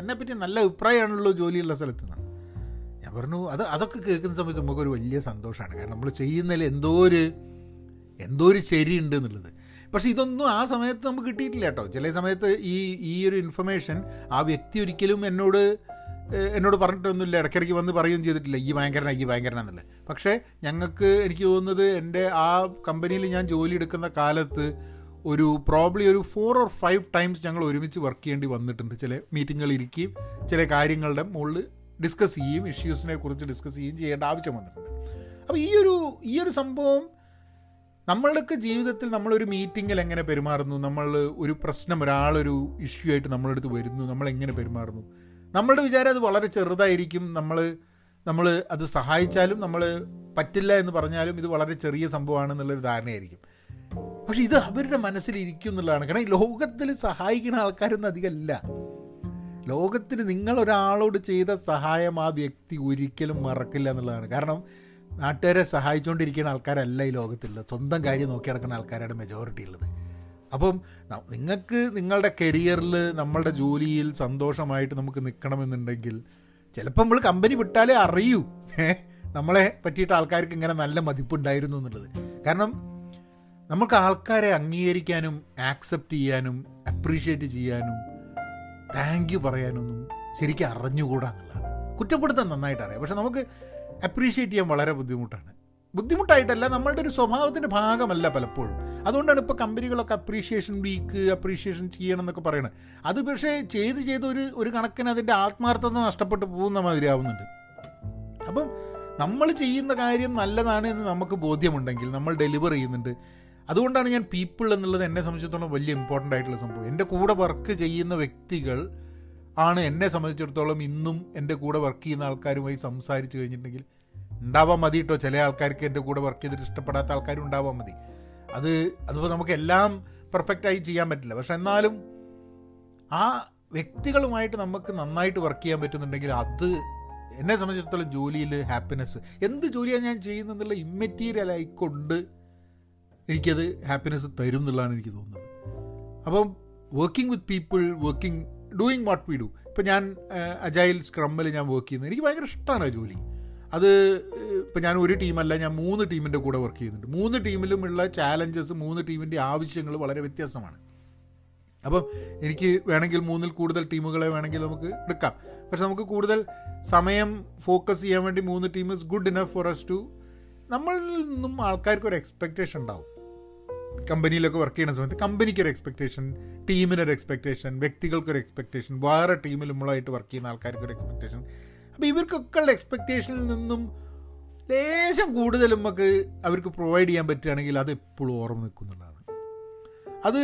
[SPEAKER 1] എന്നെപ്പറ്റി നല്ല അഭിപ്രായമാണല്ലോ ജോലിയുള്ള സ്ഥലത്ത്. നിന്ന് ഞാൻ പറഞ്ഞു അത് അതൊക്കെ കേൾക്കുന്ന സമയത്ത് നമുക്കൊരു വലിയ സന്തോഷമാണ്. കാരണം നമ്മൾ ചെയ്യുന്നതിൽ എന്തോ ഒരു എന്തോ ഒരു ശരിയുണ്ട് എന്നുള്ളത്. പക്ഷേ ഇതൊന്നും ആ സമയത്ത് നമുക്ക് കിട്ടിയിട്ടില്ല കേട്ടോ. ചില സമയത്ത് ഈ ഈ ഒരു ഇൻഫർമേഷൻ ആ വ്യക്തി ഒരിക്കലും എന്നോട് എന്നോട് പറഞ്ഞിട്ടൊന്നുമില്ല. ഇടയ്ക്കിടയ്ക്ക് വന്ന് പറയുകയും ചെയ്തിട്ടില്ല. ഈ ഭയങ്കരന ഈ ഭയങ്കരനാന്നുള്ളത് പക്ഷേ ഞങ്ങൾക്ക് എനിക്ക് തോന്നുന്നത് എന്റെ ആ കമ്പനിയിൽ ഞാൻ ജോലി എടുക്കുന്ന കാലത്ത് ഒരു പ്രോബ്ലി ഒരു ഫോർ ഓർ ഫൈവ് ടൈംസ് ഞങ്ങൾ ഒരുമിച്ച് വർക്ക് ചെയ്യേണ്ടി വന്നിട്ടുണ്ട്. ചില മീറ്റിങ്ങുകൾ ചില കാര്യങ്ങളുടെ മുകളിൽ ഡിസ്കസ് ചെയ്യുകയും ഇഷ്യൂസിനെ കുറിച്ച് ഡിസ്കസ് ചെയ്യുകയും ചെയ്യേണ്ട ആവശ്യം വന്നിട്ടുണ്ട്. അപ്പോൾ ഈ ഒരു ഈ ഒരു സംഭവം നമ്മളുടെയൊക്കെ ജീവിതത്തിൽ നമ്മളൊരു മീറ്റിങ്ങിൽ എങ്ങനെ പെരുമാറുന്നു? നമ്മൾ ഒരു പ്രശ്നം ഒരാളൊരു ഇഷ്യൂ ആയിട്ട് നമ്മളുടെ അടുത്ത് വരുന്നു നമ്മൾ എങ്ങനെ പെരുമാറുന്നു? നമ്മളുടെ വിചാരം അത് വളരെ ചെറുതായിരിക്കും. നമ്മൾ നമ്മൾ അത് സഹായിച്ചാലും നമ്മൾ പറ്റില്ല എന്ന് പറഞ്ഞാലും ഇത് വളരെ ചെറിയ സംഭവമാണെന്നുള്ളൊരു ധാരണയായിരിക്കും. പക്ഷെ ഇത് അവരുടെ മനസ്സിലിരിക്കും എന്നുള്ളതാണ്. കാരണം ഈ ലോകത്തിൽ സഹായിക്കുന്ന ആൾക്കാരൊന്നും അധികമല്ല. ലോകത്തിന് നിങ്ങളൊരാളോട് ചെയ്ത സഹായം ആ വ്യക്തി ഒരിക്കലും മറക്കില്ല എന്നുള്ളതാണ്. കാരണം നാട്ടുകാരെ സഹായിച്ചുകൊണ്ടിരിക്കുന്ന ആൾക്കാരല്ല ഈ ലോകത്തുള്ളത് സ്വന്തം കാര്യം നോക്കി നടക്കുന്ന ആൾക്കാരാണ് മെജോറിറ്റി ഉള്ളത്. അപ്പം നിങ്ങൾക്ക് നിങ്ങളുടെ കരിയറിൽ നമ്മളുടെ ജോലിയിൽ സന്തോഷമായിട്ട് നമുക്ക് നിൽക്കണമെന്നുണ്ടെങ്കിൽ ചിലപ്പോൾ നമ്മൾ കമ്പനി വിട്ടാലേ അറിയൂ. നമ്മളെ പറ്റിയിട്ട് ആൾക്കാർക്ക് ഇങ്ങനെ നല്ല മതിപ്പുണ്ടായിരുന്നു എന്നുള്ളത്. കാരണം നമുക്ക് ആൾക്കാരെ അംഗീകരിക്കാനും ആക്സെപ്റ്റ് ചെയ്യാനും അപ്രീഷിയേറ്റ് ചെയ്യാനും താങ്ക് യു പറയാനൊന്നും ശരിക്കും അറിഞ്ഞുകൂടാ എന്നുള്ളതാണ്. കുറ്റപ്പെടുത്താൻ നന്നായിട്ട് അറിയാം. പക്ഷെ നമുക്ക് അപ്രീഷിയേറ്റ് ചെയ്യാൻ വളരെ ബുദ്ധിമുട്ടാണ്. ബുദ്ധിമുട്ടായിട്ടല്ല നമ്മളുടെ ഒരു സ്വഭാവത്തിന്റെ ഭാഗമല്ല പലപ്പോഴും. അതുകൊണ്ടാണ് ഇപ്പോൾ കമ്പനികളൊക്കെ അപ്രീഷിയേഷൻ വീക്ക് അപ്രീഷിയേഷൻ ചെയ്യണം എന്നൊക്കെ പറയണത് അത് പക്ഷേ ചെയ്ത് ചെയ്ത് ഒരു ഒരു കണക്കിന് അതിന്റെ ആത്മാർത്ഥത നഷ്ടപ്പെട്ടു പോകുന്ന മാതിരി ആവുന്നുണ്ട്. അപ്പം നമ്മൾ ചെയ്യുന്ന കാര്യം നല്ലതാണ് എന്ന് നമുക്ക് ബോധ്യമുണ്ടെങ്കിൽ നമ്മൾ ഡെലിവർ ചെയ്യുന്നുണ്ട്. അതുകൊണ്ടാണ് ഞാൻ പീപ്പിൾ എന്നുള്ളത് എന്നെ സംബന്ധിച്ചിടത്തോളം വലിയ ഇമ്പോർട്ടന്റ് ആയിട്ടുള്ള സംഭവം. എന്റെ കൂടെ വർക്ക് ചെയ്യുന്ന വ്യക്തികൾ ആണ് എന്നെ സംബന്ധിച്ചിടത്തോളം ഇന്നും എന്റെ കൂടെ വർക്ക് ചെയ്യുന്ന ആൾക്കാരുമായി സംസാരിച്ച് കഴിഞ്ഞിട്ടുണ്ടെങ്കിൽ ഉണ്ടാവാൻ മതി കേട്ടോ ചില ആൾക്കാർക്ക് എന്റെ കൂടെ വർക്ക് ചെയ്തിട്ട് ഇഷ്ടപ്പെടാത്ത ആൾക്കാരും ഉണ്ടാവാൻ മതി. അത് അതിപ്പോൾ നമുക്ക് എല്ലാം പെർഫെക്റ്റായി ചെയ്യാൻ പറ്റില്ല. പക്ഷെ എന്നാലും ആ വ്യക്തികളുമായിട്ട് നമുക്ക് നന്നായിട്ട് വർക്ക് ചെയ്യാൻ പറ്റുന്നുണ്ടെങ്കിൽ അത് എന്നെ സംബന്ധിച്ചിടത്തോളം ജോലിയിൽ ഹാപ്പിനെസ് എന്ത് ജോലിയാണ് ഞാൻ ചെയ്യുന്നതെന്നുള്ള ഇമ്മെറ്റീരിയൽ ആയിക്കൊണ്ട് എനിക്കത് ഹാപ്പിനെസ് തരും എന്നുള്ളതാണ് എനിക്ക് തോന്നുന്നത്. അപ്പം working with people working doing what we do ഇപ്പം ഞാൻ അജൈൽ സ്ക്രമ്മിൽ ഞാൻ വർക്ക് ചെയ്യുന്നത് എനിക്ക് ഭയങ്കര ഇഷ്ടമാണ് ജോലി. അത് ഇപ്പം ഞാൻ ഒരു ടീമല്ല ഞാൻ മൂന്ന് ടീമിന്റെ കൂടെ വർക്ക് ചെയ്യുന്നുണ്ട്. മൂന്ന് ടീമിലുമുള്ള ചാലഞ്ചസ് മൂന്ന് ടീമിന്റെ ആവശ്യങ്ങൾ വളരെ വ്യത്യാസമാണ്. അപ്പം എനിക്ക് വേണമെങ്കിൽ മൂന്നിൽ കൂടുതൽ ടീമുകളെ വേണമെങ്കിൽ നമുക്ക് എടുക്കാം. പക്ഷെ നമുക്ക് കൂടുതൽ സമയം ഫോക്കസ് ചെയ്യാൻ വേണ്ടി മൂന്ന് team is good enough for us to നമ്മളിൽ നിന്നും ആൾക്കാർക്ക് ഒരു എക്സ്പെക്റ്റേഷൻ ഉണ്ടാവും. കമ്പനിയിലൊക്കെ വർക്ക് ചെയ്യുന്ന സമയത്ത് കമ്പനിക്ക് ഒരു എക്സ്പെക്റ്റേഷൻ ടീമിനൊരു എക്സ്പെക്റ്റേഷൻ വ്യക്തികൾക്കൊരു എക്സ്പെക്റ്റേഷൻ വേറെ ടീമിൽ നമ്മളായിട്ട് വർക്ക് ചെയ്യുന്ന ആൾക്കാർക്കൊരു എക്സ്പെക്റ്റേഷൻ അപ്പോൾ ഇവർക്കൊക്കെ ഉള്ള എക്സ്പെക്റ്റേഷനിൽ നിന്നും ലേശം കൂടുതൽ നമുക്ക് അവർക്ക് പ്രൊവൈഡ് ചെയ്യാൻ പറ്റുകയാണെങ്കിൽ അത് എപ്പോഴും ഓർമ്മ നിൽക്കുന്നുള്ളതാണ് അത്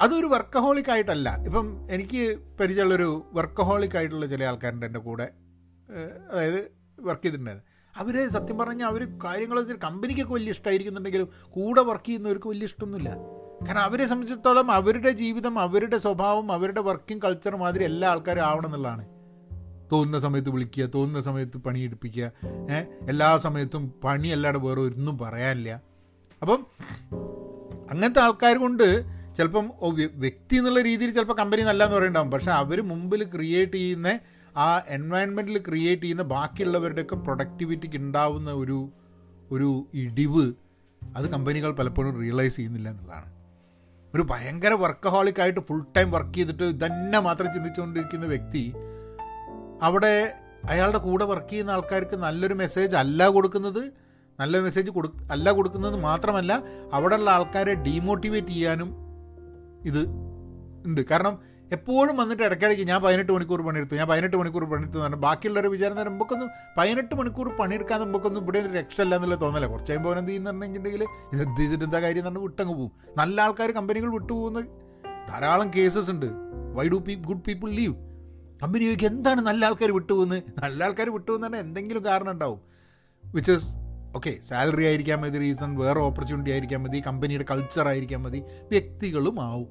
[SPEAKER 1] അതൊരു വർക്കഹോളിക് ആയിട്ടല്ല. ഇപ്പം എനിക്ക് പരിചയമുള്ളൊരു വർക്കഹോളിക് ആയിട്ടുള്ള ചില ആൾക്കാരുണ്ട് എന്റെ കൂടെ. അതായത് വർക്ക് ചെയ്തിട്ടുണ്ടായിരുന്നു. അവർ സത്യം പറഞ്ഞാൽ അവർ കാര്യങ്ങളൊക്കെ കമ്പനിക്കൊക്കെ വലിയ ഇഷ്ടമായിരിക്കുന്നുണ്ടെങ്കിലും കൂടെ വർക്ക് ചെയ്യുന്നവർക്ക് വലിയ ഇഷ്ടമൊന്നുമില്ല. കാരണം അവരെ സംബന്ധിച്ചിടത്തോളം അവരുടെ ജീവിതം അവരുടെ സ്വഭാവം അവരുടെ വർക്കിംഗ് കൾച്ചർ മാതിരി എല്ലാ ആൾക്കാരും ആവണം എന്നുള്ളതാണ്. തോന്നുന്ന സമയത്ത് വിളിക്കുക തോന്നുന്ന സമയത്ത് പണിയെടുപ്പിക്കുക ഏഹ് എല്ലാ സമയത്തും പണി അല്ലാതെ വേറെ ഒന്നും പറയാനില്ല. അപ്പം അങ്ങനത്തെ ആൾക്കാർ കൊണ്ട് ചിലപ്പം വ്യക്തി എന്നുള്ള രീതിയിൽ ചിലപ്പോൾ കമ്പനി നല്ലതെന്ന് പറയുന്നുണ്ടാവും പക്ഷെ അവർ മുമ്പിൽ ക്രിയേറ്റ് ചെയ്യുന്ന ആ എൻവയൺമെന്റിൽ ക്രിയേറ്റ് ചെയ്യുന്ന ബാക്കിയുള്ളവരുടെയൊക്കെ പ്രൊഡക്ടിവിറ്റിക്ക് ഉണ്ടാവുന്ന ഒരു ഒരു ഇടിവ് അത് കമ്പനികൾ പലപ്പോഴും റിയലൈസ് ചെയ്യുന്നില്ല എന്നുള്ളതാണ്. ഒരു ഭയങ്കര വർക്കഹോളിക്കായിട്ട് ഫുൾ ടൈം വർക്ക് ചെയ്തിട്ട് ഇതന്നെ മാത്രം ചിന്തിച്ചുകൊണ്ടിരിക്കുന്ന വ്യക്തി അവിടെ അയാളുടെ കൂടെ വർക്ക് ചെയ്യുന്ന ആൾക്കാർക്ക് നല്ലൊരു മെസ്സേജ് അല്ല കൊടുക്കുന്നത് നല്ല മെസ്സേജ് കൊടു അല്ല കൊടുക്കുന്നത് മാത്രമല്ല അവിടെയുള്ള ആൾക്കാരെ ഡീമോട്ടിവേറ്റ് ചെയ്യാനും ഇത് ഉണ്ട് കാരണം എപ്പോഴും വന്നിട്ട് ഇടയ്ക്കിടയ്ക്ക് ഞാൻ പതിനെട്ട് മണിക്കൂർ പണിയെടുത്തു. ഞാൻ പതിനെട്ട് മണിക്കൂർ പണിയെടുത്തു എന്ന് പറഞ്ഞാൽ ബാക്കിയുള്ളവർ വിചാരം തന്നെ നമുക്കൊന്നും പതിനെട്ട് മണിക്കൂർ പണിയെടുക്കാൻ നമുക്കൊന്നും ഇവിടെ ഒരു രക്ഷയില്ല എന്നുള്ള തോന്നല. കുറച്ച് കഴിയുമ്പോൾ എന്ത് ചെയ്യുന്നുണ്ടെങ്കിൽ എന്ത് ചെയ്തിട്ട് എന്താ കാര്യം എന്ന് വിട്ടങ്ങ് പോകും നല്ല ആൾക്കാർ കമ്പനികൾ വിട്ടുപോകുന്ന ധാരാളം കേസസ് ഉണ്ട്. വൈ ഡു പീ ഗുഡ് പീപ്പിൾ ലീവ് കമ്പനി ചോദിക്കുക എന്താണ് നല്ല ആൾക്കാർ വിട്ടുപോകുന്നത്? നല്ല ആൾക്കാർ വിട്ടുപോകുന്ന തന്നെ എന്തെങ്കിലും കാരണം ഉണ്ടാവും. വിച്ച് ഇസ് ഓക്കെ സാലറി ആയിരിക്കാൻ മതി റീസൺ വേറെ ഓപ്പർച്യൂണിറ്റി ആയിരിക്കാൻ മതി കമ്പനിയുടെ കൾച്ചർ ആയിരിക്കാൻ മതി വ്യക്തികളും ആവും.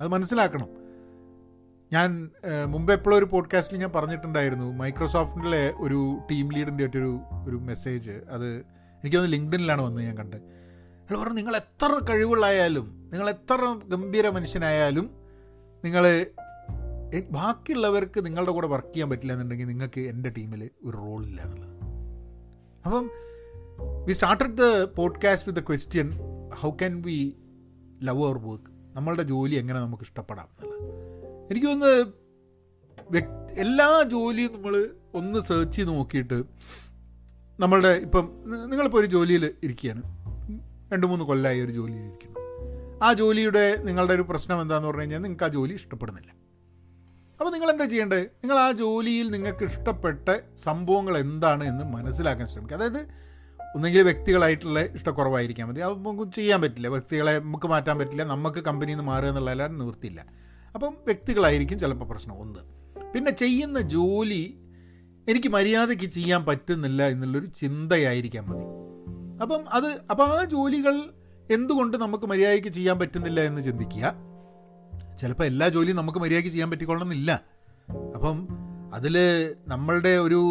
[SPEAKER 1] അത് മനസ്സിലാക്കണം. ഞാൻ മുമ്പ് എപ്പോഴും ഒരു പോഡ്കാസ്റ്റിൽ ഞാൻ പറഞ്ഞിട്ടുണ്ടായിരുന്നു മൈക്രോസോഫ്റ്റിലെ ഒരു ടീം ലീഡിന്റെ ഒരു ഒരു മെസ്സേജ് അത് എനിക്ക് തോന്നുന്നു ലിങ്ക്ഡിനിലാണ് വന്നത് ഞാൻ കണ്ട്. അയാൾ പറഞ്ഞു നിങ്ങൾ എത്ര കഴിവുള്ളായാലും നിങ്ങൾ എത്ര ഗംഭീര മനുഷ്യനായാലും നിങ്ങൾ ബാക്കിയുള്ളവർക്ക് നിങ്ങളുടെ കൂടെ വർക്ക് ചെയ്യാൻ പറ്റില്ല എന്നുണ്ടെങ്കിൽ നിങ്ങൾക്ക് എന്റെ ടീമിൽ ഒരു റോൾ ഇല്ല എന്നുള്ളത്. അപ്പം we started the podcast with the question how can we love our work നമ്മളുടെ ജോലി എങ്ങനെ നമുക്ക് ഇഷ്ടപ്പെടാം? എന്നുള്ളത്. എനിക്ക് തോന്നുന്നത് എല്ലാ ജോലിയും നമ്മൾ ഒന്ന് സെർച്ച് ചെയ്ത് നോക്കിയിട്ട് നമ്മളുടെ ഇപ്പം നിങ്ങളിപ്പോൾ ഒരു ജോലിയിൽ ഇരിക്കുകയാണ്. രണ്ട് മൂന്ന് കൊല്ലമായി ഒരു ജോലിയിൽ ഇരിക്കുന്നു. ആ ജോലിയുടെ നിങ്ങളുടെ ഒരു പ്രശ്നം എന്താണെന്ന് പറഞ്ഞു കഴിഞ്ഞാൽ നിങ്ങൾക്ക് ആ ജോലി ഇഷ്ടപ്പെടുന്നില്ല. അപ്പോൾ നിങ്ങൾ എന്താ ചെയ്യേണ്ടത്? നിങ്ങൾ ആ ജോലിയിൽ നിങ്ങൾക്ക് ഇഷ്ടപ്പെട്ട സംഭവങ്ങൾ എന്താണ് എന്ന് മനസ്സിലാക്കാൻ ശ്രമിക്കുക. അതായത് ഒന്നെങ്കിൽ വ്യക്തികളായിട്ടുള്ള ഇഷ്ടക്കുറവായിരിക്കാൻ മതി. അത് നമുക്ക് ചെയ്യാൻ പറ്റില്ല. വ്യക്തികളെ നമുക്ക് മാറ്റാൻ പറ്റില്ല. നമുക്ക് കമ്പനിയിൽ നിന്ന് മാറുക എന്നുള്ളതല്ല നിവൃത്തിയില്ല അപ്പം വ്യക്തികളായിരിക്കും ചിലപ്പോൾ പ്രശ്നം. ഒന്ന്. പിന്നെ ചെയ്യുന്ന ജോലി എനിക്ക് മര്യാദയ്ക്ക് ചെയ്യാൻ പറ്റുന്നില്ല എന്നുള്ളൊരു ചിന്തയായിരിക്കാം മതി. അപ്പം അത് അപ്പം ആ ജോലികൾ എന്തുകൊണ്ട് നമുക്ക് മര്യാദയ്ക്ക് ചെയ്യാൻ പറ്റുന്നില്ല എന്ന് ചിന്തിക്കുക. ചിലപ്പോൾ എല്ലാ ജോലിയും നമുക്ക് മര്യാദയ്ക്ക് ചെയ്യാൻ പറ്റിക്കൊള്ളണമെന്നില്ല. അപ്പം അതിൽ നമ്മളുടെ ഒരു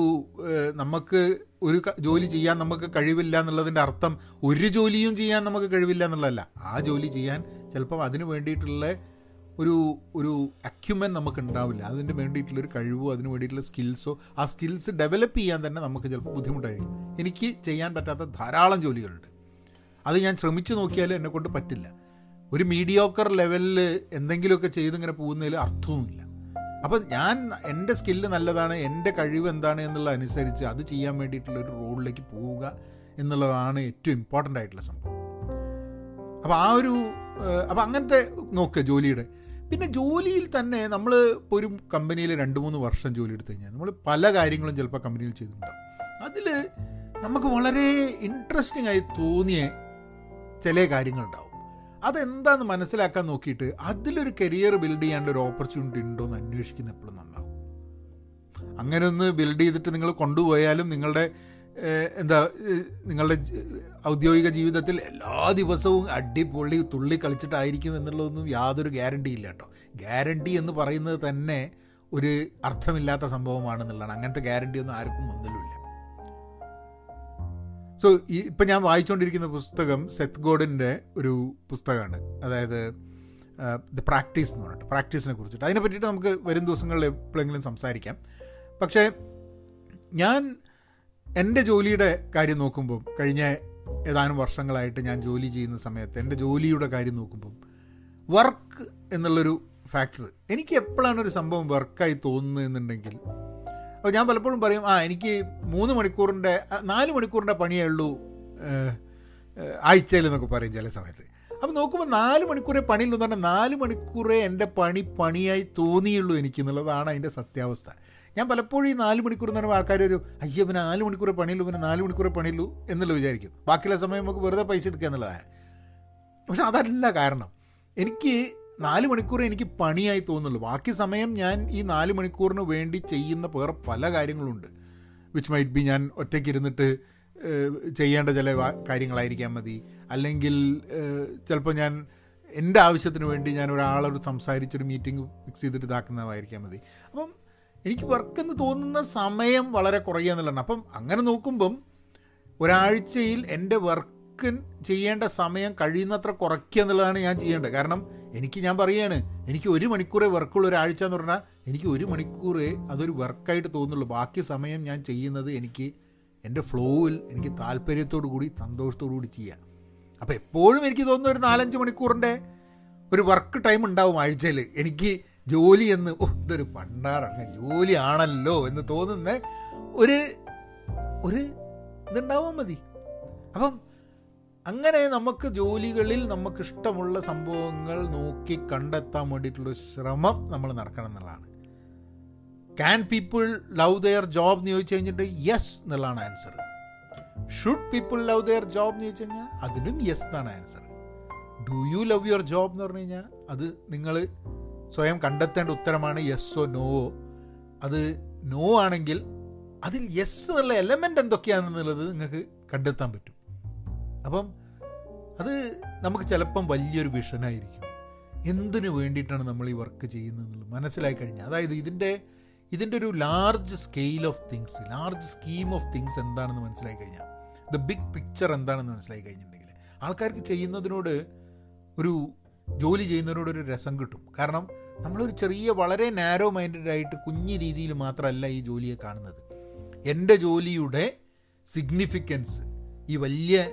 [SPEAKER 1] നമുക്ക് ഒരു ജോലി ചെയ്യാൻ നമുക്ക് കഴിവില്ല എന്നുള്ളതിന്റെ അർത്ഥം ഒരു ജോലിയും ചെയ്യാൻ നമുക്ക് കഴിവില്ല എന്നുള്ളതല്ല. ആ ജോലി ചെയ്യാൻ ചിലപ്പം അതിന് വേണ്ടിയിട്ടുള്ള ഒരു ഒരു അക്യുമെൻ നമുക്ക് ഉണ്ടാവില്ല അതിന് വേണ്ടിയിട്ടുള്ളൊരു കഴിവോ അതിന് വേണ്ടിയിട്ടുള്ള സ്കിൽസോ ആ സ്കിൽസ് ഡെവലപ്പ് ചെയ്യാൻ തന്നെ നമുക്ക് ചിലപ്പോൾ ബുദ്ധിമുട്ടായിരിക്കും. എനിക്ക് ചെയ്യാൻ പറ്റാത്ത ധാരാളം ജോലികളുണ്ട്. അത് ഞാൻ ശ്രമിച്ചു നോക്കിയാലും എന്നെ കൊണ്ട് പറ്റില്ല. ഒരു മീഡിയോക്കർ ലെവലിൽ എന്തെങ്കിലുമൊക്കെ ചെയ്തിങ്ങനെ പോകുന്നതിൽ അർത്ഥവുമില്ല. അപ്പം ഞാൻ എന്റെ സ്കില്ല് നല്ലതാണ് എന്റെ കഴിവ് എന്താണ് എന്നുള്ള അനുസരിച്ച് അത് ചെയ്യാൻ വേണ്ടിയിട്ടുള്ള ഒരു റോഡിലേക്ക് പോവുക എന്നുള്ളതാണ് ഏറ്റവും ഇമ്പോർട്ടന്റ് ആയിട്ടുള്ള സംഭവം. അപ്പോൾ ആ ഒരു അപ്പോൾ അങ്ങനത്തെ നോക്കുക ജോലിയുടെ. പിന്നെ ജോലിയിൽ തന്നെ നമ്മൾ ഇപ്പോൾ ഒരു കമ്പനിയിൽ രണ്ട് മൂന്ന് വർഷം ജോലി എടുത്തു കഴിഞ്ഞാൽ നമ്മൾ പല കാര്യങ്ങളും ചിലപ്പോൾ കമ്പനിയിൽ ചെയ്തിട്ടുണ്ടാവും. അതിൽ നമുക്ക് വളരെ ഇൻട്രസ്റ്റിംഗ് ആയി തോന്നിയ ചില കാര്യങ്ങളുണ്ടാവും. അതെന്താന്ന് മനസ്സിലാക്കാൻ നോക്കിയിട്ട് അതിലൊരു കരിയർ ബിൽഡ് ചെയ്യാനുള്ള ഒരു ഓപ്പർച്യൂണിറ്റി ഉണ്ടോ എന്ന് അന്വേഷിക്കുന്ന എപ്പോഴും നന്നാവും. അങ്ങനെ ഒന്ന് ബിൽഡ് ചെയ്തിട്ട് നിങ്ങൾ കൊണ്ടുപോയാലും നിങ്ങളുടെ എന്താ നിങ്ങളുടെ ഔദ്യോഗിക ജീവിതത്തിൽ എല്ലാ ദിവസവും അടിപൊളി തുള്ളി കളിച്ചിട്ടായിരിക്കും എന്നുള്ളതൊന്നും യാതൊരു ഗ്യാരണ്ടി ഇല്ല കേട്ടോ. ഗ്യാരണ്ടി എന്ന് പറയുന്നത് തന്നെ ഒരു അർത്ഥമില്ലാത്ത സംഭവമാണെന്നുള്ളതാണ്. അങ്ങനത്തെ ഗ്യാരണ്ടി ഒന്നും ആർക്കും ഒന്നിലുമില്ല സോ ഈ ഇപ്പം ഞാൻ വായിച്ചുകൊണ്ടിരിക്കുന്ന പുസ്തകം സെത്ത് ഗോഡിന്റെ ഒരു പുസ്തകമാണ്. അതായത് ദ പ്രാക്ടീസ് എന്ന് പറഞ്ഞിട്ട് പ്രാക്ടീസിനെ കുറിച്ചിട്ട്. അതിനെ പറ്റിയിട്ട് നമുക്ക് വരും ദിവസങ്ങളിൽ എപ്പോഴെങ്കിലും സംസാരിക്കാം. പക്ഷേ ഞാൻ എന്റെ ജോലിയുടെ കാര്യം നോക്കുമ്പം കഴിഞ്ഞ ഏതാനും വർഷങ്ങളായിട്ട് ഞാൻ ജോലി ചെയ്യുന്ന സമയത്ത് എന്റെ ജോലിയുടെ കാര്യം നോക്കുമ്പം വർക്ക് എന്നുള്ളൊരു ഫാക്ടർ എനിക്ക് എപ്പോഴാണ് ഒരു സംഭവം വർക്കായി തോന്നുന്നതെന്നുണ്ടെങ്കിൽ അപ്പോൾ ഞാൻ പലപ്പോഴും പറയും ആ എനിക്ക് മൂന്ന് മണിക്കൂറിന്റെ നാല് മണിക്കൂറിന്റെ പണിയേ ഉള്ളൂ ആഴ്ചയിൽ എന്നൊക്കെ പറയും ചില സമയത്ത്. അപ്പോൾ നോക്കുമ്പോൾ നാല് മണിക്കൂറേ പണിയുള്ളൂ എന്ന് പറഞ്ഞാൽ നാല് മണിക്കൂറേ എന്റെ പണി പണിയായി തോന്നിയുള്ളൂ എനിക്ക് എന്നുള്ളതാണ് അതിന്റെ സത്യാവസ്ഥ. ഞാൻ പലപ്പോഴും ഈ നാല് മണിക്കൂർ എന്ന് പറയുമ്പോൾ ആൾക്കാർ ഒരു അയ്യോ പിന്നെ നാല് മണിക്കൂറേ പണിയുള്ളൂ പിന്നെ നാല് മണിക്കൂറേ പണിയുള്ളൂ എന്നുള്ള വിചാരിക്കും. ബാക്കിയുള്ള സമയം നമുക്ക് വെറുതെ പൈസ എടുക്കുക എന്നുള്ളതാണ്. പക്ഷെ അതല്ല കാരണം. എനിക്ക് നാല് മണിക്കൂർ എനിക്ക് പണിയായി തോന്നുള്ളൂ ബാക്കി സമയം ഞാൻ ഈ നാല് മണിക്കൂറിന് വേണ്ടി ചെയ്യുന്ന വേറെ പല കാര്യങ്ങളുണ്ട്. വിച്ച് മൈറ്റ് ബി ഞാൻ ഒറ്റയ്ക്ക് ഇരുന്നിട്ട് ചെയ്യേണ്ട ചില കാര്യങ്ങളായിരിക്കാം മതി. അല്ലെങ്കിൽ ചിലപ്പോൾ ഞാൻ എന്റെ ആവശ്യത്തിന് വേണ്ടി ഞാൻ ഒരാളോട് സംസാരിച്ചൊരു മീറ്റിംഗ് ഫിക്സ് ചെയ്തിട്ട് ഇതാക്കുന്നതായിരിക്കാൻ മതി. അപ്പം എനിക്ക് വർക്ക് എന്ന് തോന്നുന്ന സമയം വളരെ കുറയുക എന്നുള്ളതാണ്. അപ്പം അങ്ങനെ നോക്കുമ്പം ഒരാഴ്ചയിൽ എന്റെ വർക്ക് ചെയ്യേണ്ട സമയം കഴിയുന്നത്ര കുറയ്ക്കുക എന്നുള്ളതാണ് ഞാൻ ചെയ്യേണ്ടത്. കാരണം എനിക്ക് ഞാൻ പറയുകയാണ് എനിക്ക് ഒരു മണിക്കൂറേ വർക്കുള്ള ഒരാഴ്ച എന്ന് പറഞ്ഞാൽ എനിക്ക് ഒരു മണിക്കൂറേ അതൊരു വർക്കായിട്ട് തോന്നുള്ളൂ. ബാക്കി സമയം ഞാൻ ചെയ്യുന്നത് എനിക്ക് എന്റെ ഫ്ലോയിൽ എനിക്ക് താല്പര്യത്തോടു കൂടി സന്തോഷത്തോടു കൂടി ചെയ്യാം. അപ്പോൾ എപ്പോഴും എനിക്ക് തോന്നുന്ന ഒരു നാലഞ്ച് മണിക്കൂറിന്റെ ഒരു വർക്ക് ടൈം ഉണ്ടാവും ആഴ്ചയിൽ. എനിക്ക് ജോലി എന്ന് ഓ ഇതൊരു പണ്ടാറാണ്. ജോലിയാണല്ലോ എന്ന് തോന്നുന്ന ഒരു ഒരു ഇതുണ്ടാവാൻ മതി. അപ്പം അങ്ങനെ നമുക്ക് ജോലികളിൽ നമുക്ക് ഇഷ്ടമുള്ള സംഭവങ്ങൾ നോക്കി കണ്ടെത്താൻ വേണ്ടിയിട്ടുള്ള ശ്രമം നമ്മൾ നടക്കണം എന്നുള്ളതാണ്. Can people love their job എന്ന് ചോദിച്ചു കഴിഞ്ഞിട്ട് യെസ് എന്നുള്ളതാണ് answer should people love their job എന്ന് ചോദിച്ചു കഴിഞ്ഞാൽ അതിനും യെസ് എന്നാണ് answer do you love your job എന്ന് പറഞ്ഞു കഴിഞ്ഞാൽ അത് നിങ്ങൾ സ്വയം കണ്ടെത്തേണ്ട ഉത്തരമാണ് യെസ്സോ നോവോ അത് നോ ആണെങ്കിൽ അതിൽ യെസ് എന്നുള്ള എലമെന്റ് എന്തൊക്കെയാണെന്നുള്ളത് നിങ്ങൾക്ക് കണ്ടെത്താൻ പറ്റും. അപ്പം അത് നമുക്ക് ചിലപ്പം വലിയൊരു വിഷനായിരിക്കും എന്തിനു വേണ്ടിയിട്ടാണ് നമ്മൾ ഈ വർക്ക് ചെയ്യുന്നത് മനസ്സിലായി കഴിഞ്ഞാൽ അതായത് ഇതിന്റെ ഇതിന്റെ ഒരു large scale of things large scheme of things എന്താണെന്ന് മനസ്സിലായി കഴിഞ്ഞാൽ ദ ബിഗ് പിക്ചർ എന്താണെന്ന് മനസ്സിലായി കഴിഞ്ഞിട്ടുണ്ടെങ്കിൽ ആൾക്കാർക്ക് ചെയ്യുന്നതിനോട് ഒരു ജോലി ചെയ്യുന്നവരോട് ഒരു രസം കിട്ടും. കാരണം നമ്മളൊരു ചെറിയ വളരെ നാരോ മൈൻഡഡ് ആയിട്ട് കുഞ്ഞു രീതിയിൽ മാത്രമല്ല ഈ ജോലിയെ കാണുന്നത്. എന്റെ ജോലിയുടെ സിഗ്നിഫിക്കൻസ് ഈ വലിയ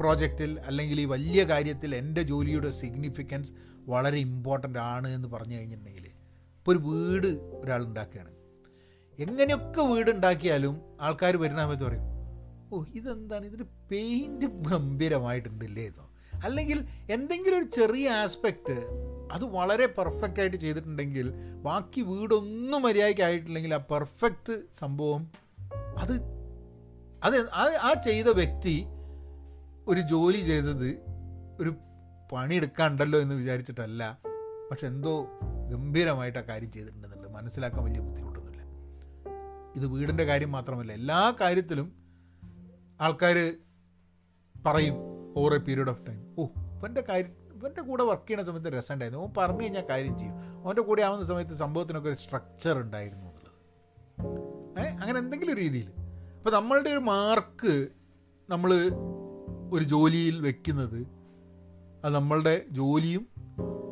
[SPEAKER 1] പ്രോജക്റ്റിൽ അല്ലെങ്കിൽ ഈ വലിയ കാര്യത്തിൽ എന്റെ ജോലിയുടെ സിഗ്നിഫിക്കൻസ് വളരെ ഇമ്പോർട്ടന്റ് ആണ് എന്ന് പറഞ്ഞു കഴിഞ്ഞിട്ടുണ്ടെങ്കിൽ ഇപ്പോൾ ഒരു വീട് ഒരാൾ ഉണ്ടാക്കുകയാണ്. എങ്ങനെയൊക്കെ വീട് ഉണ്ടാക്കിയാലും ആൾക്കാർ വരുന്ന സമയത്ത് പറയും ഓ ഇതെന്താണ്? ഇതിന് പെയിന്റ് ഗംഭീരമായിട്ടുണ്ടല്ലേ എന്നോ. അല്ലെങ്കിൽ എന്തെങ്കിലും ഒരു ചെറിയ ആസ്പെക്റ്റ് അത് വളരെ പെർഫെക്റ്റ് ആയിട്ട് ചെയ്തിട്ടുണ്ടെങ്കിൽ ബാക്കി വീടൊന്നും മര്യാദയ്ക്ക് ആയിട്ടില്ലെങ്കിൽ ആ പെർഫെക്റ്റ് സംഭവം അത് അത് ആ- ചെയ്ത വ്യക്തി ഒരു ജോലി ചെയ്തത് ഒരു പണിയെടുക്കാണ്ടല്ലോ എന്ന് വിചാരിച്ചിട്ടല്ല. പക്ഷെ എന്തോ ഗംഭീരമായിട്ട് ആ കാര്യം ചെയ്തിട്ടുണ്ടെന്നുള്ളത് മനസ്സിലാക്കാൻ വലിയ ബുദ്ധിമുട്ടൊന്നുമില്ല. ഇത് വീടിന്റെ കാര്യം മാത്രമല്ല എല്ലാ കാര്യത്തിലും ആൾക്കാർ പറയും. Over a period of time oh ഇവന്റെ കാര്യം ഇവന്റെ കൂടെ വർക്ക് ചെയ്യുന്ന സമയത്ത് രസമുണ്ടായിരുന്നു ഓൻ പറഞ്ഞു കഴിഞ്ഞാൽ കാര്യം ചെയ്യും. അവന്റെ കൂടെ ആവുന്ന സമയത്ത് സംഭവത്തിനൊക്കെ ഒരു സ്ട്രക്ചർ ഉണ്ടായിരുന്നു എന്നുള്ളത്. ഏ അങ്ങനെ എന്തെങ്കിലും രീതിയിൽ. അപ്പോൾ നമ്മളുടെ ഒരു മാർക്ക് നമ്മൾ ഒരു ജോലിയിൽ വെക്കുന്നത് അത് നമ്മളുടെ ജോലിയും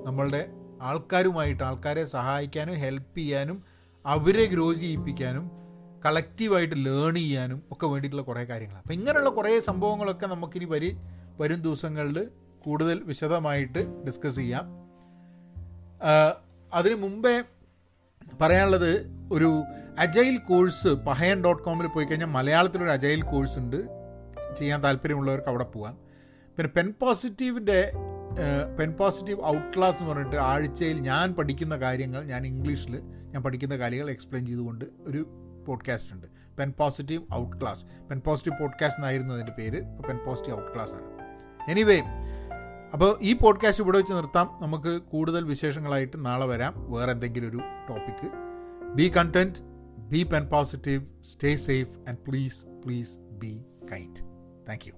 [SPEAKER 1] നമ്മളുടെ ആൾക്കാരുമായിട്ട് ആൾക്കാരെ സഹായിക്കാനും ഹെൽപ്പ് ചെയ്യാനും അവരെ ഗ്രോ ചെയ്യിപ്പിക്കാനും കളക്റ്റീവായിട്ട് ലേൺ ചെയ്യാനും ഒക്കെ വേണ്ടിയിട്ടുള്ള കുറേ കാര്യങ്ങളാണ്. അപ്പം ഇങ്ങനെയുള്ള കുറേ സംഭവങ്ങളൊക്കെ നമുക്കിനി വരി വരും ദിവസങ്ങളിൽ കൂടുതൽ വിശദമായിട്ട് ഡിസ്കസ് ചെയ്യാം. അതിനു മുമ്പേ പറയാനുള്ളത് ഒരു അജൈൽ കോഴ്സ് പഹയൻ ഡോട്ട് കോമിൽ പോയി കഴിഞ്ഞാൽ മലയാളത്തിലൊരു അജൈൽ കോഴ്സ് ഉണ്ട്. ചെയ്യാൻ താല്പര്യമുള്ളവർക്ക് അവിടെ പോകാം പിന്നെ പെൻ പോസിറ്റീവിന്റെ പെൻ പോസിറ്റീവ് ഔട്ട് ക്ലാസ് എന്ന് പറഞ്ഞിട്ട് ആഴ്ചയിൽ ഞാൻ പഠിക്കുന്ന കാര്യങ്ങൾ ഞാൻ ഇംഗ്ലീഷിൽ ഞാൻ പഠിക്കുന്ന കാര്യങ്ങൾ എക്സ്പ്ലെയിൻ ചെയ്തുകൊണ്ട് ഒരു പോഡ്കാസ്റ്റ് ഉണ്ട്. Pen positive outclass. Pen positive podcast എന്നായിരുന്നു അതിന്റെ പേര്. പെൻ പോസിറ്റീവ് ഔട്ട് ക്ലാസ് ആണ്. എനിവേ അപ്പോൾ ഈ പോഡ്കാസ്റ്റ് ഇവിടെ വെച്ച് നിർത്താം. നമുക്ക് കൂടുതൽ വിശേഷങ്ങളായിട്ട് നാളെ വരാം. വേറെ എന്തെങ്കിലും ഒരു topic be content be pen positive stay safe and please please be kind thank you